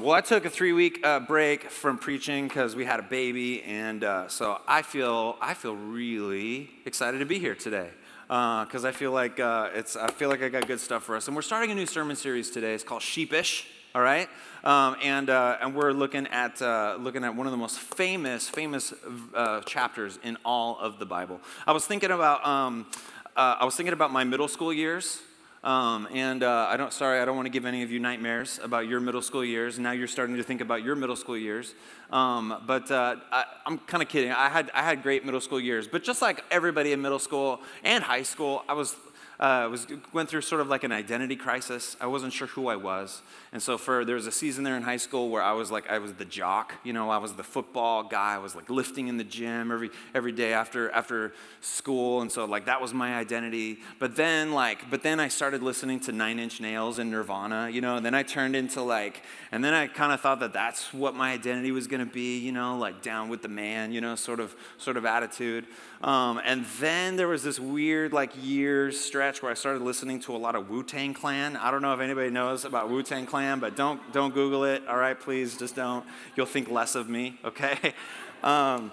Well, I took a three week uh, break from preaching because we had a baby, and uh, so I feel I feel really excited to be here today because uh, I feel like uh, it's I feel like I got good stuff for us. And we're starting a new sermon series today. It's called Sheepish. All right, um, and uh, and we're looking at uh, looking at one of the most famous famous chapters in all of the Bible. I was thinking about um, I was thinking about my middle school years. Um, and uh, I don't, sorry, I don't want to give any of you nightmares about your middle school years. Now you're starting to think about your middle school years. Um, but uh, I, am kind of kidding. I had, I had great middle school years. But just like everybody in middle school and high school, I was uh, was went through sort of like an identity crisis. I wasn't sure who I was, and so for there was a season there in high school where I was like I was the jock. You know, I was the football guy. I was like lifting in the gym every every day after after school, and so like that was my identity. But then like but then I started listening to Nine Inch Nails and Nirvana. You know, and then I turned into like and then I kind of thought that that's what my identity was going to be. You know, like down with the man. You know, sort of sort of attitude. Um, and then there was this weird, like, years stretch where I started listening to a lot of Wu Tang Clan. I don't know if anybody knows about Wu Tang Clan, but don't, don't Google it, all right? Please just don't. You'll think less of me, okay? Um,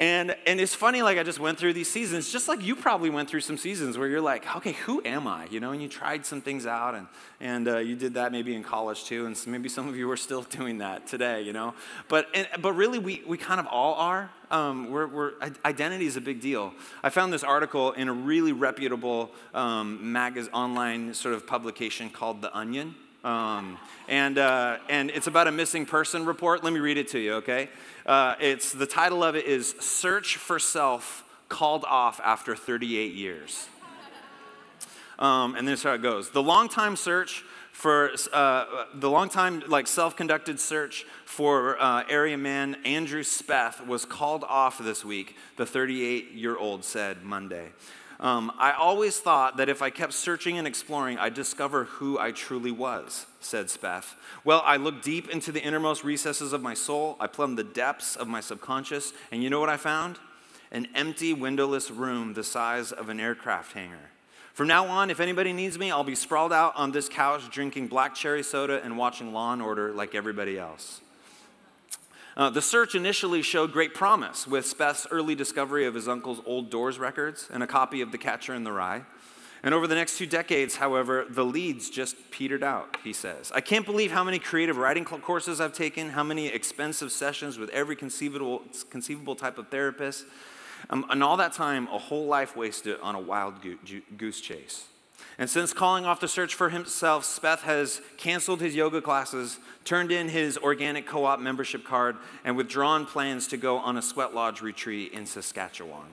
and, and it's funny, like I just went through these seasons, just like you probably went through some seasons where you're like, okay, who am I? You know, and you tried some things out, and, and uh, you did that maybe in college too, and maybe some of you are still doing that today, you know. But, and, but really, we, we kind of all are. Um, we're, we're, identity is a big deal. I found this article in a really reputable um, mag- online sort of publication called The Onion. Um, and, uh, and it's about a missing person report. Let me read it to you, okay? Uh, it's, the title of it is Search for Self Called Off After 38 Years. Um, and this is how it goes. The long time search for uh, the long time like self-conducted search for uh, area man andrew speth was called off this week the 38 year old said monday um, I always thought that if I kept searching and exploring, I'd discover who I truly was, said Speth. Well, I looked deep into the innermost recesses of my soul. I plumbed the depths of my subconscious. And you know what I found? An empty, windowless room the size of an aircraft hangar. From now on, if anybody needs me, I'll be sprawled out on this couch drinking black cherry soda and watching Law and Order like everybody else. Uh, the search initially showed great promise with Speth's early discovery of his uncle's old Doors records and a copy of The Catcher in the Rye. And over the next two decades, however, the leads just petered out, he says. I can't believe how many creative writing courses I've taken, how many expensive sessions with every conceivable, conceivable type of therapist, um, and all that time, a whole life wasted on a wild goose chase. And since calling off the search for himself, Speth has canceled his yoga classes, turned in his organic co op membership card, and withdrawn plans to go on a sweat lodge retreat in Saskatchewan.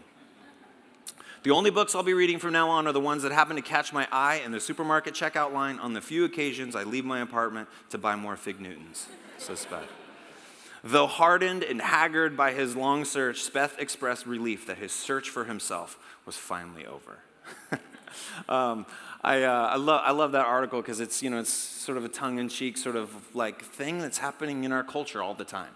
The only books I'll be reading from now on are the ones that happen to catch my eye in the supermarket checkout line on the few occasions I leave my apartment to buy more Fig Newtons, says Speth. Though hardened and haggard by his long search, Speth expressed relief that his search for himself was finally over. um, I, uh, I, love, I love that article because it's, you know, it's sort of a tongue-in-cheek sort of like thing that's happening in our culture all the time.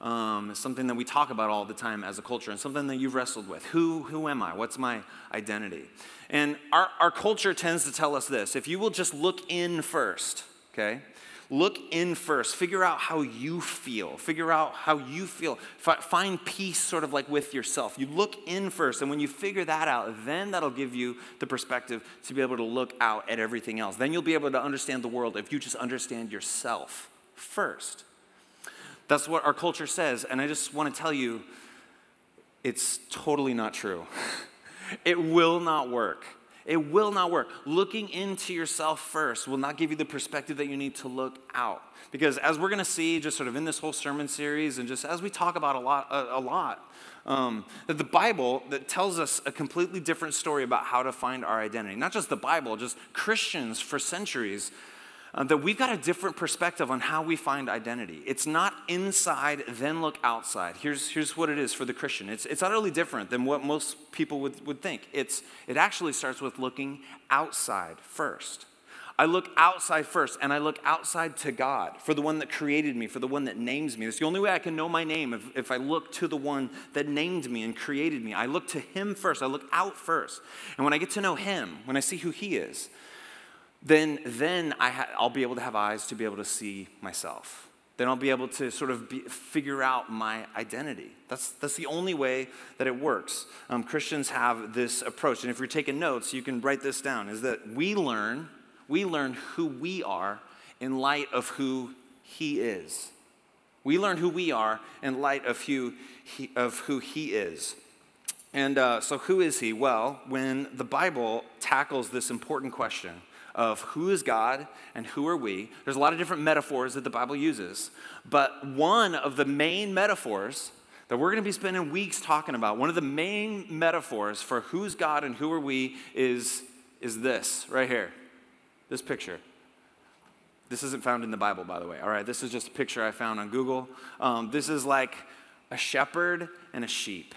Um, it's something that we talk about all the time as a culture and something that you've wrestled with. Who, who am I? What's my identity? And our, our culture tends to tell us this. If you will just look in first, okay? Look in first. Figure out how you feel. Figure out how you feel. F- find peace sort of like with yourself. You look in first, and when you figure that out, then that'll give you the perspective to be able to look out at everything else. Then you'll be able to understand the world if you just understand yourself first. That's what our culture says, and I just want to tell you it's totally not true. it will not work. It will not work. Looking into yourself first will not give you the perspective that you need to look out. Because as we're going to see, just sort of in this whole sermon series, and just as we talk about a lot, a, a lot, um, that the Bible that tells us a completely different story about how to find our identity. Not just the Bible, just Christians for centuries uh, that we've got a different perspective on how we find identity. It's not inside, then look outside. Here's, here's what it is for the Christian it's, it's utterly different than what most people would, would think. It's, it actually starts with looking outside first. I look outside first, and I look outside to God for the one that created me, for the one that names me. It's the only way I can know my name if, if I look to the one that named me and created me. I look to Him first, I look out first. And when I get to know Him, when I see who He is, then, then I ha- I'll be able to have eyes to be able to see myself. then I'll be able to sort of be, figure out my identity. That's, that's the only way that it works. Um, Christians have this approach. And if you're taking notes, you can write this down is that we learn, we learn who we are in light of who He is. We learn who we are in light of who He, of who he is. And uh, so, who is He? Well, when the Bible tackles this important question, of who is God and who are we. There's a lot of different metaphors that the Bible uses, but one of the main metaphors that we're going to be spending weeks talking about, one of the main metaphors for who's God and who are we is, is this right here, this picture. This isn't found in the Bible, by the way. All right, this is just a picture I found on Google. Um, this is like a shepherd and a sheep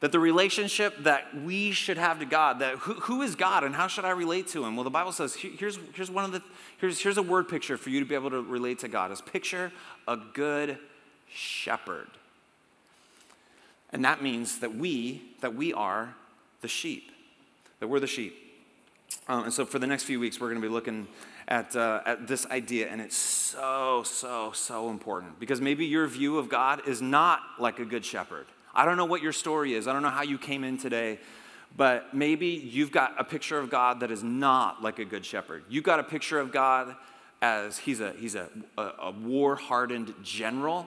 that the relationship that we should have to God, that who, who is God and how should I relate to him? Well, the Bible says here's, here's one of the, here's, here's a word picture for you to be able to relate to God is picture a good shepherd. And that means that we, that we are the sheep, that we're the sheep. Um, and so for the next few weeks, we're going to be looking at, uh, at this idea, and it's so, so, so important because maybe your view of God is not like a good shepherd. I don't know what your story is. I don't know how you came in today, but maybe you've got a picture of God that is not like a good shepherd. You've got a picture of God as he's a, he's a, a, a war hardened general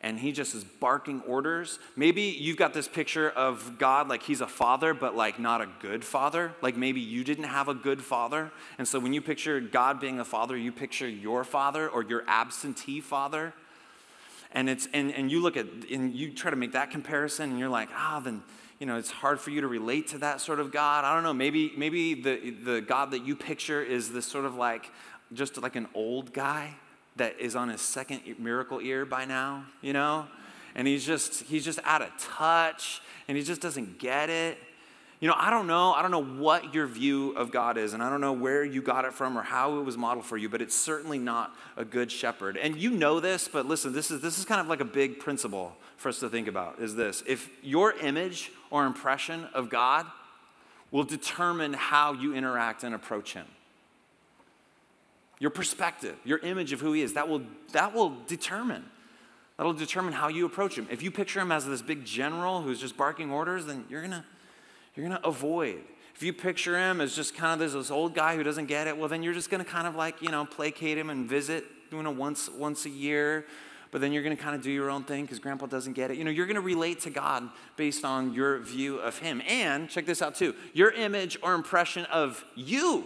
and he just is barking orders. Maybe you've got this picture of God like he's a father, but like not a good father. Like maybe you didn't have a good father. And so when you picture God being a father, you picture your father or your absentee father and it's and, and you look at and you try to make that comparison and you're like ah then you know it's hard for you to relate to that sort of god. I don't know maybe maybe the the god that you picture is this sort of like just like an old guy that is on his second miracle ear by now you know? And he's just he's just out of touch and he just doesn't get it you know, I don't know. I don't know what your view of God is, and I don't know where you got it from or how it was modeled for you, but it's certainly not a good shepherd. And you know this, but listen, this is, this is kind of like a big principle for us to think about is this. If your image or impression of God will determine how you interact and approach Him, your perspective, your image of who He is, that will, that will determine. That'll determine how you approach him. If you picture him as this big general who's just barking orders, then you're gonna you're going to avoid. If you picture him as just kind of this, old guy who doesn't get it, well, then you're just going to kind of like, you know, placate him and visit, you know, once, once a year. But then you're going to kind of do your own thing because grandpa doesn't get it. You know, you're going to relate to God based on your view of him. And check this out too your image or impression of you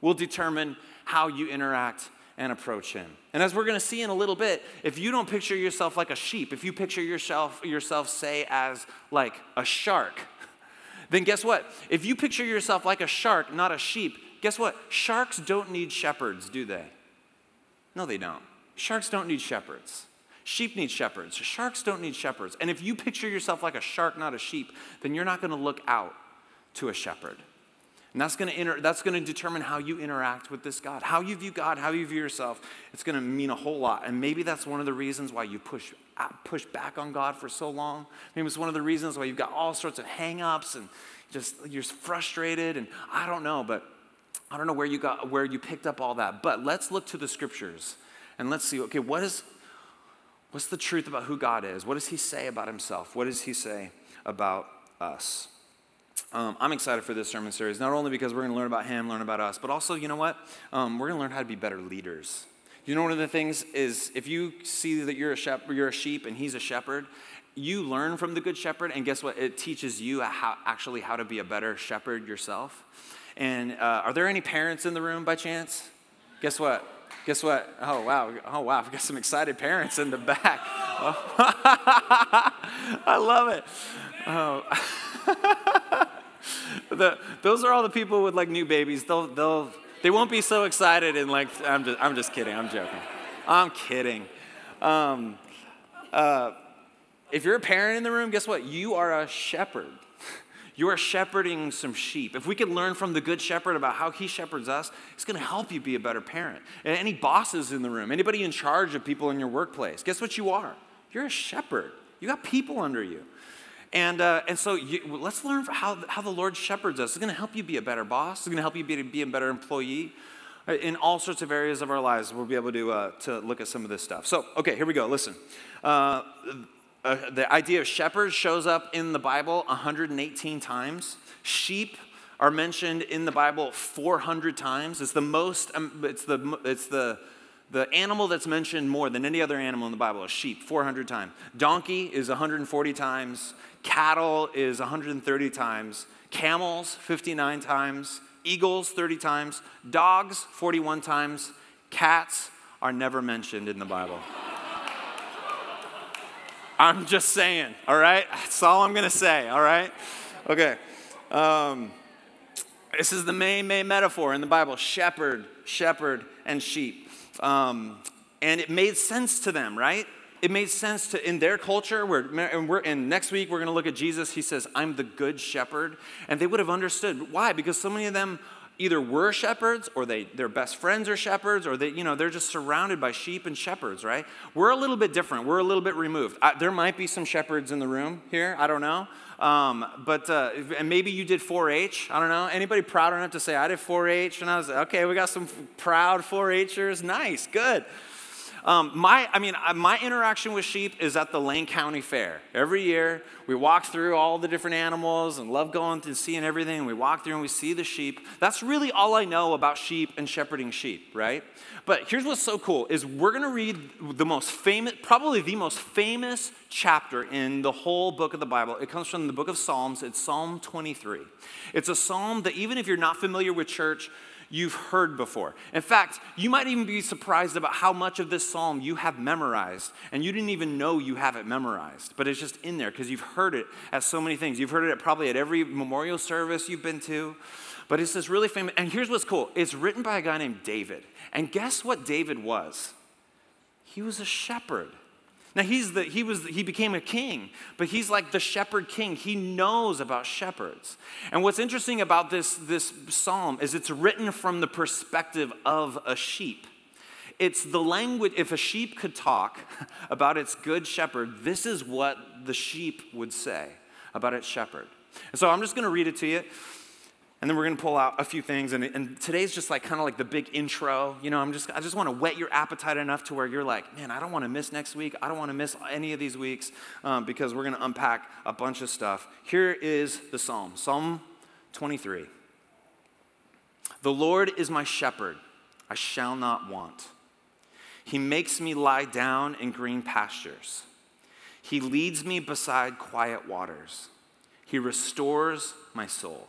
will determine how you interact and approach him. And as we're going to see in a little bit, if you don't picture yourself like a sheep, if you picture yourself yourself say as like a shark, then guess what? If you picture yourself like a shark, not a sheep, guess what? Sharks don't need shepherds, do they? No, they don't. Sharks don't need shepherds. Sheep need shepherds. Sharks don't need shepherds. And if you picture yourself like a shark, not a sheep, then you're not going to look out to a shepherd. And that's going to inter- that's going to determine how you interact with this God. How you view God, how you view yourself, it's going to mean a whole lot. And maybe that's one of the reasons why you push uh, push back on God for so long. Maybe it's one of the reasons why you've got all sorts of hang-ups and just you're frustrated and I don't know, but I don't know where you got where you picked up all that. But let's look to the scriptures and let's see okay, what is what's the truth about who God is? What does he say about himself? What does he say about us? Um, I'm excited for this sermon series, not only because we're going to learn about him, learn about us, but also, you know what? Um, we're going to learn how to be better leaders. You know, one of the things is if you see that you're a shepherd, you're a sheep, and he's a shepherd, you learn from the good shepherd, and guess what? It teaches you how, actually how to be a better shepherd yourself. And uh, are there any parents in the room by chance? Guess what? Guess what? Oh wow! Oh wow! We've got some excited parents in the back. I love it. Oh. the, those are all the people with like new babies. They'll, they'll, they won't be so excited and like, I'm just, I'm just kidding. I'm joking. I'm kidding. Um, uh, if you're a parent in the room, guess what? You are a shepherd. You are shepherding some sheep. If we can learn from the good shepherd about how he shepherds us, it's going to help you be a better parent. And any bosses in the room, anybody in charge of people in your workplace, guess what you are? You're a shepherd. You got people under you. And, uh, and so you, let's learn how, how the Lord shepherds us. It's going to help you be a better boss. It's going to help you be, be a better employee. In all sorts of areas of our lives, we'll be able to, uh, to look at some of this stuff. So, okay, here we go. Listen. Uh, the idea of shepherds shows up in the Bible 118 times. Sheep are mentioned in the Bible 400 times. It's the most, um, it's the, it's the, the animal that's mentioned more than any other animal in the Bible is sheep, 400 times. Donkey is 140 times. Cattle is 130 times. Camels, 59 times. Eagles, 30 times. Dogs, 41 times. Cats are never mentioned in the Bible. I'm just saying, all right? That's all I'm going to say, all right? Okay. Um, this is the main, main metaphor in the Bible shepherd, shepherd, and sheep. Um, and it made sense to them, right? It made sense to in their culture. Where and, we're, and next week we're going to look at Jesus. He says, "I'm the good shepherd," and they would have understood why. Because so many of them either were shepherds or they, their best friends are shepherds or they, you know, they're just surrounded by sheep and shepherds, right? We're a little bit different. We're a little bit removed. I, there might be some shepherds in the room here. I don't know. Um, but uh, and maybe you did 4-H. I don't know. Anybody proud enough to say I did 4-H? And I was like, okay, we got some proud 4-Hers. Nice, good. Um, my, I mean, uh, my interaction with sheep is at the Lane County Fair. Every year, we walk through all the different animals and love going and seeing everything. We walk through and we see the sheep. That's really all I know about sheep and shepherding sheep, right? But here's what's so cool is we're going to read the most famous, probably the most famous chapter in the whole book of the Bible. It comes from the book of Psalms. It's Psalm 23. It's a psalm that even if you're not familiar with church, you've heard before. In fact, you might even be surprised about how much of this psalm you have memorized, and you didn't even know you have it memorized, but it's just in there because you've heard it at so many things. You've heard it probably at every memorial service you've been to. But it's this really famous, and here's what's cool it's written by a guy named David. And guess what David was? He was a shepherd. Now he's the, he was he became a king, but he's like the shepherd king. He knows about shepherds. And what's interesting about this, this psalm is it's written from the perspective of a sheep. It's the language, if a sheep could talk about its good shepherd, this is what the sheep would say about its shepherd. And so I'm just going to read it to you. And then we're going to pull out a few things. And, and today's just like kind of like the big intro. You know, I'm just, I just want to whet your appetite enough to where you're like, man, I don't want to miss next week. I don't want to miss any of these weeks um, because we're going to unpack a bunch of stuff. Here is the Psalm Psalm 23. The Lord is my shepherd, I shall not want. He makes me lie down in green pastures. He leads me beside quiet waters. He restores my soul.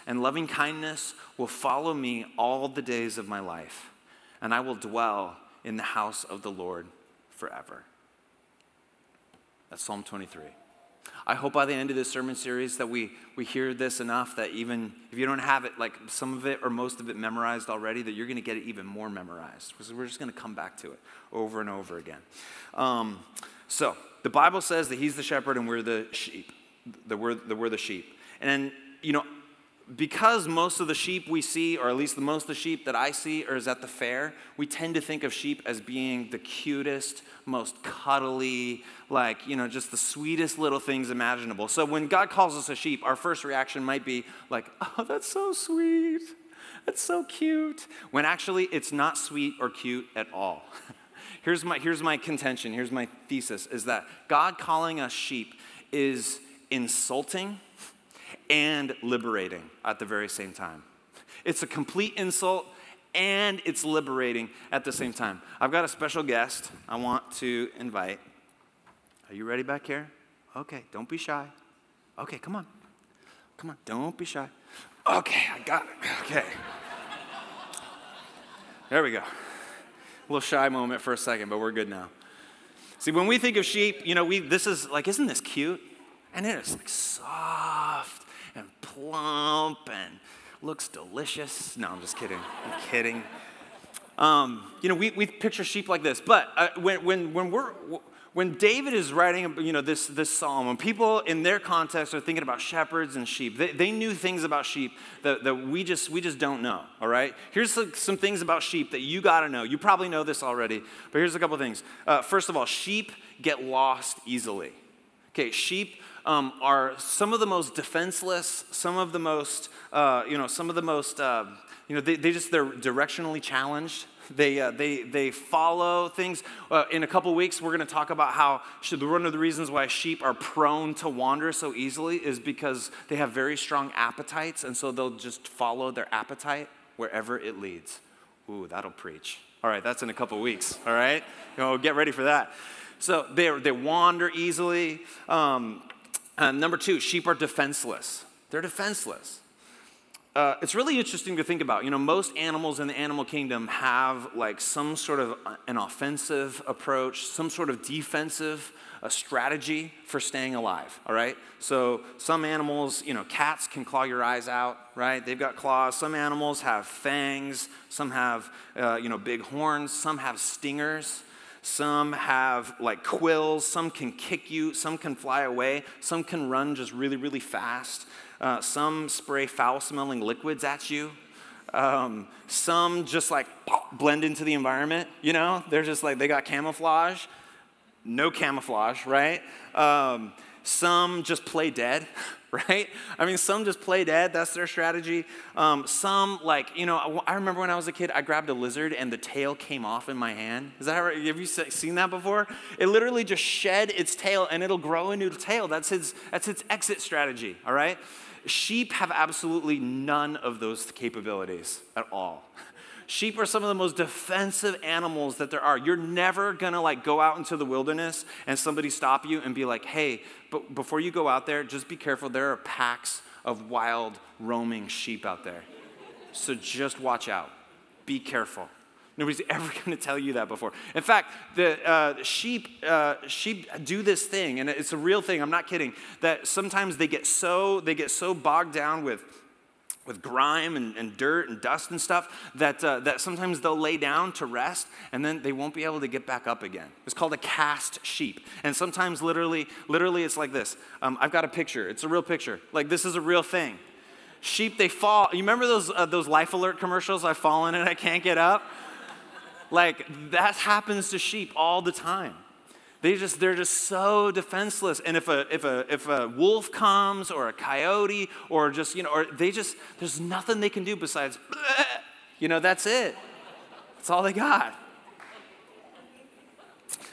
and loving kindness will follow me all the days of my life, and I will dwell in the house of the Lord forever. That's Psalm 23. I hope by the end of this sermon series that we, we hear this enough that even if you don't have it, like some of it or most of it memorized already, that you're going to get it even more memorized because we're just going to come back to it over and over again. Um, so the Bible says that He's the shepherd and we're the sheep. That we're, that we're the sheep. And, you know, because most of the sheep we see, or at least the most of the sheep that I see, or is at the fair, we tend to think of sheep as being the cutest, most cuddly, like, you know, just the sweetest little things imaginable. So when God calls us a sheep, our first reaction might be like, oh, that's so sweet. That's so cute. When actually it's not sweet or cute at all. here's, my, here's my contention, here's my thesis is that God calling us sheep is insulting and liberating at the very same time. It's a complete insult and it's liberating at the same time. I've got a special guest I want to invite. Are you ready back here? Okay, don't be shy. Okay, come on. Come on, don't be shy. Okay, I got it. Okay. There we go. A little shy moment for a second, but we're good now. See, when we think of sheep, you know, we this is like, isn't this cute? And it is like and plump and looks delicious. No, I'm just kidding. I'm kidding. Um, you know, we, we picture sheep like this, but uh, when, when, when we're when David is writing, you know, this, this psalm, when people in their context are thinking about shepherds and sheep, they, they knew things about sheep that, that we, just, we just don't know, all right? Here's some, some things about sheep that you got to know. You probably know this already, but here's a couple things. Uh, first of all, sheep get lost easily. Okay, sheep um, are some of the most defenseless, some of the most, uh, you know, some of the most, uh, you know, they, they just, they're directionally challenged. They, uh, they, they follow things. Uh, in a couple weeks, we're going to talk about how one of the reasons why sheep are prone to wander so easily is because they have very strong appetites, and so they'll just follow their appetite wherever it leads. Ooh, that'll preach. All right, that's in a couple weeks. All right, you know, get ready for that. So they, they wander easily. Um, number two, sheep are defenseless. They're defenseless. Uh, it's really interesting to think about. You know, most animals in the animal kingdom have like some sort of uh, an offensive approach, some sort of defensive a uh, strategy for staying alive, all right? So some animals, you know, cats can claw your eyes out, right? They've got claws. Some animals have fangs. Some have, uh, you know, big horns. Some have stingers. Some have like quills. Some can kick you. Some can fly away. Some can run just really, really fast. Uh, some spray foul smelling liquids at you. Um, some just like blend into the environment, you know? They're just like, they got camouflage. No camouflage, right? Um, some just play dead, right? I mean, some just play dead. That's their strategy. Um, some, like, you know, I remember when I was a kid, I grabbed a lizard and the tail came off in my hand. Is that right? Have you seen that before? It literally just shed its tail and it'll grow a new tail. That's its, that's its exit strategy, all right? Sheep have absolutely none of those capabilities at all. Sheep are some of the most defensive animals that there are. You're never gonna like go out into the wilderness and somebody stop you and be like, hey, but before you go out there, just be careful. There are packs of wild roaming sheep out there. So just watch out. Be careful. Nobody's ever going to tell you that before. In fact, the uh, sheep, uh, sheep do this thing, and it's a real thing. I'm not kidding. That sometimes they get so they get so bogged down with with grime and, and dirt and dust and stuff that, uh, that sometimes they'll lay down to rest and then they won't be able to get back up again. It's called a cast sheep. And sometimes literally, literally it's like this. Um, I've got a picture. It's a real picture. Like this is a real thing. Sheep, they fall. You remember those, uh, those life alert commercials? I've fallen and I can't get up. Like that happens to sheep all the time. They just they're just so defenseless. And if a if a if a wolf comes or a coyote or just you know or they just there's nothing they can do besides you know that's it. That's all they got.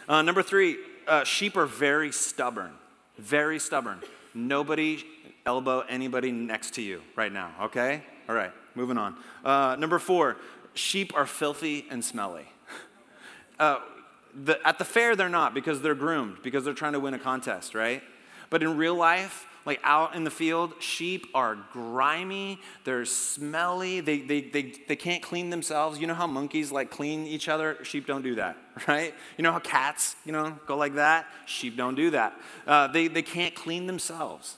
Uh, number three, uh, sheep are very stubborn. Very stubborn. Nobody elbow anybody next to you right now. Okay. All right. Moving on. Uh, number four, sheep are filthy and smelly. Uh, the, at the fair, they're not because they're groomed, because they're trying to win a contest, right? But in real life, like out in the field, sheep are grimy, they're smelly, they, they, they, they can't clean themselves. You know how monkeys like clean each other? Sheep don't do that, right? You know how cats, you know, go like that? Sheep don't do that. Uh, they, they can't clean themselves.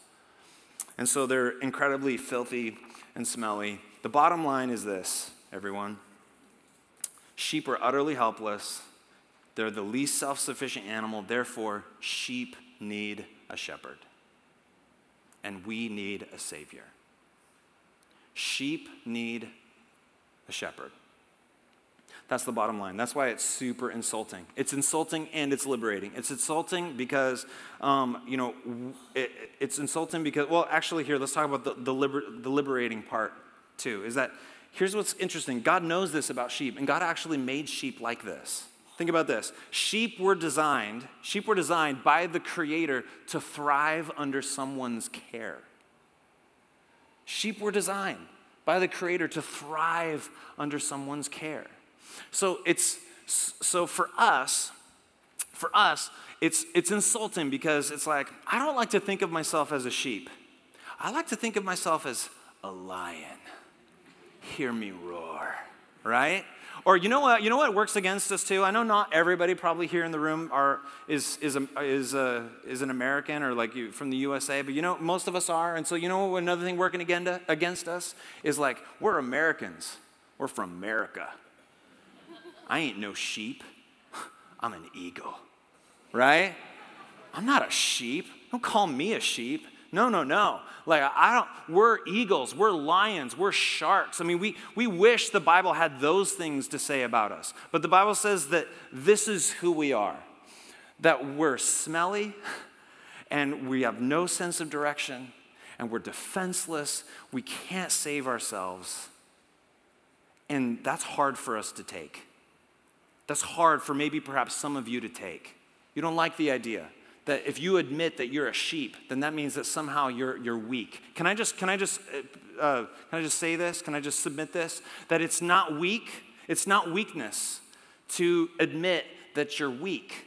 And so they're incredibly filthy and smelly. The bottom line is this, everyone Sheep are utterly helpless. They're the least self sufficient animal. Therefore, sheep need a shepherd. And we need a savior. Sheep need a shepherd. That's the bottom line. That's why it's super insulting. It's insulting and it's liberating. It's insulting because, um, you know, it, it's insulting because, well, actually, here, let's talk about the, the, liber, the liberating part too. Is that here's what's interesting God knows this about sheep, and God actually made sheep like this. Think about this. Sheep were designed, sheep were designed by the creator to thrive under someone's care. Sheep were designed by the creator to thrive under someone's care. So it's so for us, for us, it's it's insulting because it's like I don't like to think of myself as a sheep. I like to think of myself as a lion hear me roar, right? Or you know what? You know what works against us too. I know not everybody probably here in the room are is is a, is a, is an American or like you from the USA, but you know most of us are. And so you know another thing working against us is like we're Americans. We're from America. I ain't no sheep. I'm an eagle, right? I'm not a sheep. Don't call me a sheep. No, no, no. Like I don't we're eagles, we're lions, we're sharks. I mean, we we wish the Bible had those things to say about us. But the Bible says that this is who we are. That we're smelly and we have no sense of direction and we're defenseless. We can't save ourselves. And that's hard for us to take. That's hard for maybe perhaps some of you to take. You don't like the idea that if you admit that you're a sheep, then that means that somehow you're, you're weak. Can I just, can I just, uh, uh, can I just say this? Can I just submit this? That it's not weak, it's not weakness to admit that you're weak.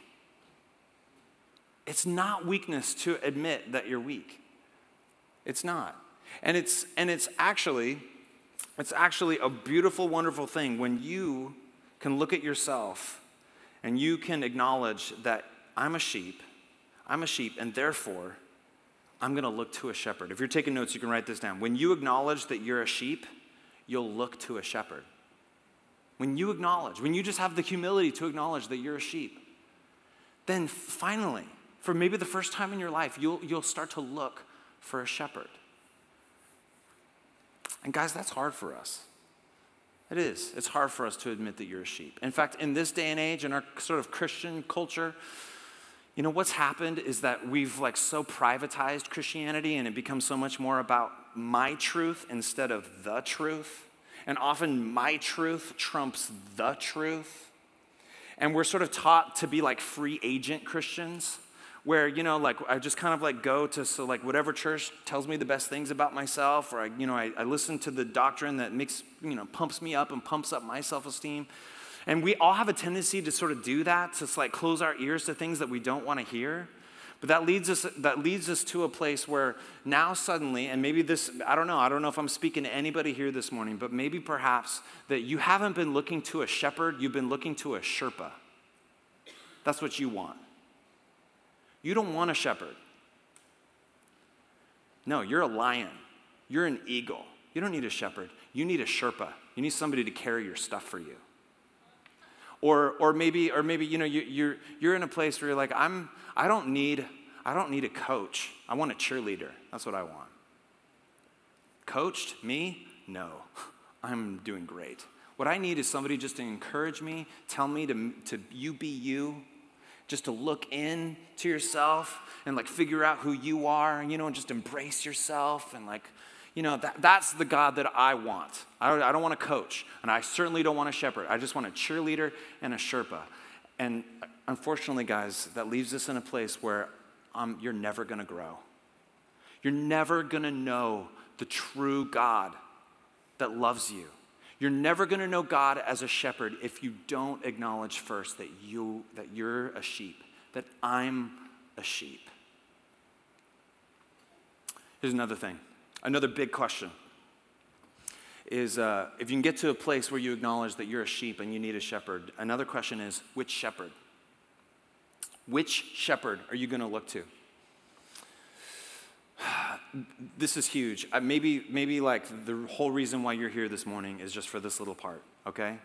It's not weakness to admit that you're weak. It's not. And it's, and it's actually, it's actually a beautiful, wonderful thing when you can look at yourself and you can acknowledge that I'm a sheep I'm a sheep, and therefore, I'm going to look to a shepherd. If you're taking notes, you can write this down. When you acknowledge that you're a sheep, you'll look to a shepherd. When you acknowledge, when you just have the humility to acknowledge that you're a sheep, then finally, for maybe the first time in your life, you'll, you'll start to look for a shepherd. And guys, that's hard for us. It is. It's hard for us to admit that you're a sheep. In fact, in this day and age, in our sort of Christian culture, you know, what's happened is that we've like so privatized Christianity and it becomes so much more about my truth instead of the truth. And often my truth trumps the truth. And we're sort of taught to be like free agent Christians where you know like i just kind of like go to so like whatever church tells me the best things about myself or i you know I, I listen to the doctrine that makes you know pumps me up and pumps up my self-esteem and we all have a tendency to sort of do that, to like close our ears to things that we don't want to hear. But that leads us that leads us to a place where now suddenly, and maybe this, I don't know, I don't know if I'm speaking to anybody here this morning, but maybe perhaps that you haven't been looking to a shepherd, you've been looking to a Sherpa. That's what you want. You don't want a shepherd. No, you're a lion. You're an eagle. You don't need a shepherd. You need a Sherpa. You need somebody to carry your stuff for you. Or, or maybe, or maybe, you know, you, you're, you're in a place where you're like, I'm, I don't need, I don't need a coach. I want a cheerleader. That's what I want. Coached? Me? No. I'm doing great. What I need is somebody just to encourage me, tell me to, to you be you, just to look in to yourself and like figure out who you are, you know, and just embrace yourself and like you know, that, that's the God that I want. I don't, I don't want a coach, and I certainly don't want a shepherd. I just want a cheerleader and a Sherpa. And unfortunately, guys, that leaves us in a place where um, you're never going to grow. You're never going to know the true God that loves you. You're never going to know God as a shepherd if you don't acknowledge first that you that you're a sheep, that I'm a sheep. Here's another thing. Another big question is uh, if you can get to a place where you acknowledge that you're a sheep and you need a shepherd, another question is which shepherd? Which shepherd are you going to look to? this is huge. Uh, maybe, maybe like the whole reason why you're here this morning is just for this little part, okay?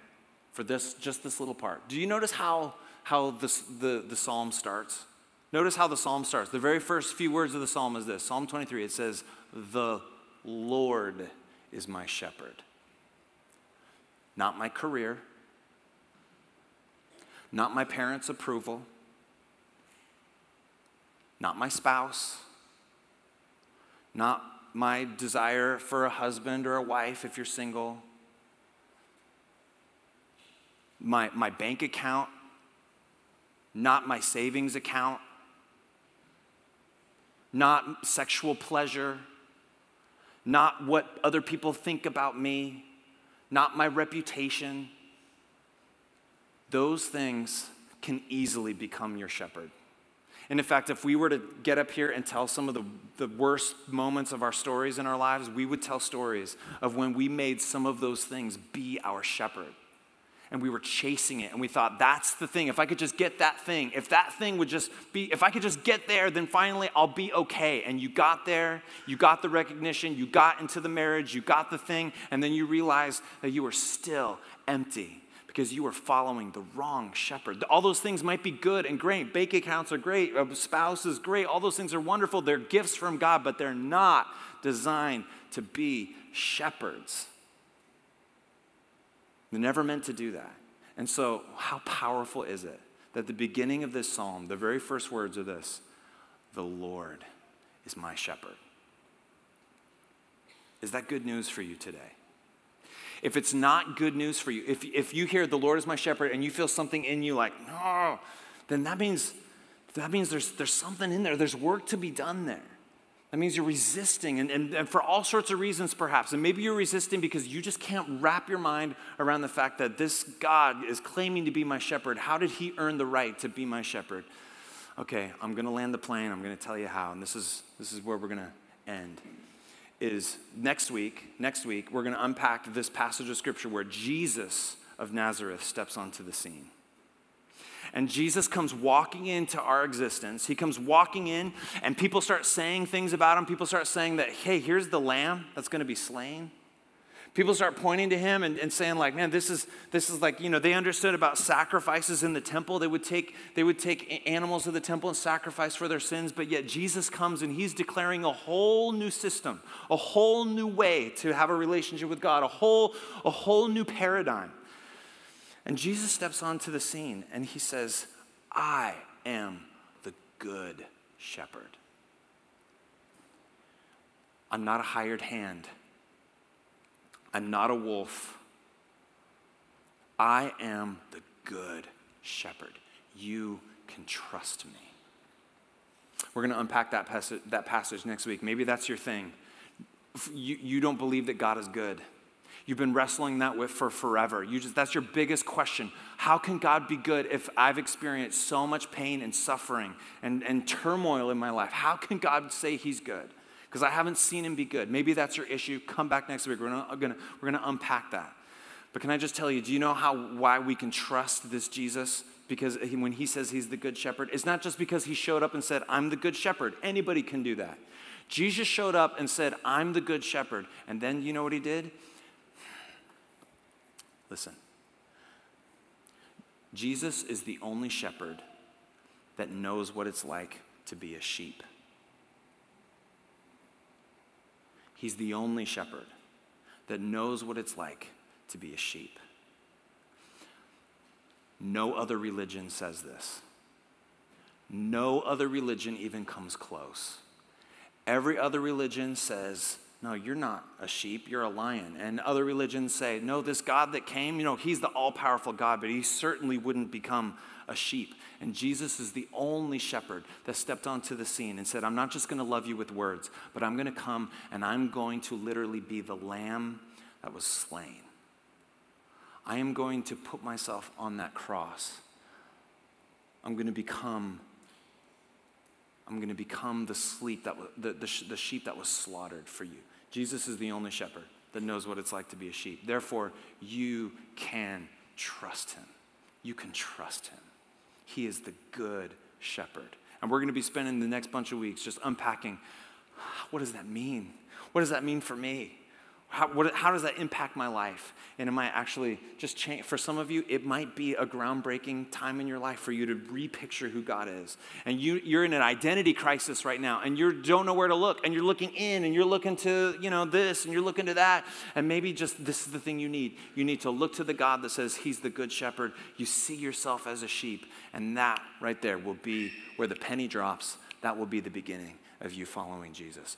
For this, just this little part. Do you notice how, how this, the, the psalm starts? Notice how the psalm starts. The very first few words of the psalm is this Psalm 23. It says, The Lord is my shepherd. Not my career, not my parents' approval, not my spouse, not my desire for a husband or a wife if you're single, my, my bank account, not my savings account, not sexual pleasure, not what other people think about me, not my reputation. Those things can easily become your shepherd. And in fact, if we were to get up here and tell some of the, the worst moments of our stories in our lives, we would tell stories of when we made some of those things be our shepherd and we were chasing it and we thought that's the thing if i could just get that thing if that thing would just be if i could just get there then finally i'll be okay and you got there you got the recognition you got into the marriage you got the thing and then you realized that you were still empty because you are following the wrong shepherd. All those things might be good and great. Bank accounts are great, a spouse is great. All those things are wonderful. They're gifts from God, but they're not designed to be shepherds. They're never meant to do that. And so, how powerful is it that the beginning of this psalm, the very first words are this The Lord is my shepherd? Is that good news for you today? If it's not good news for you, if, if you hear the Lord is my shepherd and you feel something in you like, no, then that means, that means there's, there's something in there. There's work to be done there. That means you're resisting, and, and, and for all sorts of reasons, perhaps. And maybe you're resisting because you just can't wrap your mind around the fact that this God is claiming to be my shepherd. How did he earn the right to be my shepherd? Okay, I'm to land the plane. I'm to tell you how. And this is, this is where we're to end is next week, next week, we're to unpack this passage of scripture where Jesus of Nazareth steps onto the scene. And Jesus comes walking into our existence. He comes walking in, and people start saying things about him. People start saying that, hey, here's the lamb that's going to be slain people start pointing to him and, and saying like man this is this is like you know they understood about sacrifices in the temple they would take they would take animals of the temple and sacrifice for their sins but yet jesus comes and he's declaring a whole new system a whole new way to have a relationship with god a whole a whole new paradigm and jesus steps onto the scene and he says i am the good shepherd i'm not a hired hand I'm not a wolf. I am the good shepherd. You can trust me. We're going to unpack that passage, that passage next week. Maybe that's your thing. You, you don't believe that God is good. You've been wrestling that with for forever. You just, that's your biggest question. How can God be good if I've experienced so much pain and suffering and, and turmoil in my life? How can God say He's good? because I haven't seen him be good. Maybe that's your issue. Come back next week. We're gonna, gonna, we're gonna unpack that. But can I just tell you, do you know how why we can trust this Jesus? Because he, when he says he's the good shepherd, it's not just because he showed up and said, I'm the good shepherd. Anybody can do that. Jesus showed up and said, I'm the good shepherd. And then you know what he did? Listen. Jesus is the only shepherd that knows what it's like to be a sheep. He's the only shepherd that knows what it's like to be a sheep. No other religion says this. No other religion even comes close. Every other religion says, no, you're not a sheep, you're a lion. And other religions say, no, this God that came, you know, he's the all powerful God, but he certainly wouldn't become a sheep. And Jesus is the only shepherd that stepped onto the scene and said, I'm not just going to love you with words, but I'm going to come and I'm going to literally be the lamb that was slain. I am going to put myself on that cross. I'm going to become I'm going to become the sleep that the, the, the sheep that was slaughtered for you. Jesus is the only shepherd that knows what it's like to be a sheep. Therefore, you can trust him. You can trust him. He is the good shepherd. And we're going to be spending the next bunch of weeks just unpacking ah, what does that mean? What does that mean for me? How, what, how, does that impact my life? And it might actually just change. For some of you, it might be a groundbreaking time in your life for you to repicture who God is. And you, you're in an identity crisis right now, and you don't know where to look, and you're looking in, and you're looking to, you know, this, and you're looking to that, and maybe just this is the thing you need. You need to look to the God that says He's the good shepherd. You see yourself as a sheep, and that right there will be where the penny drops. That will be the beginning of you following Jesus.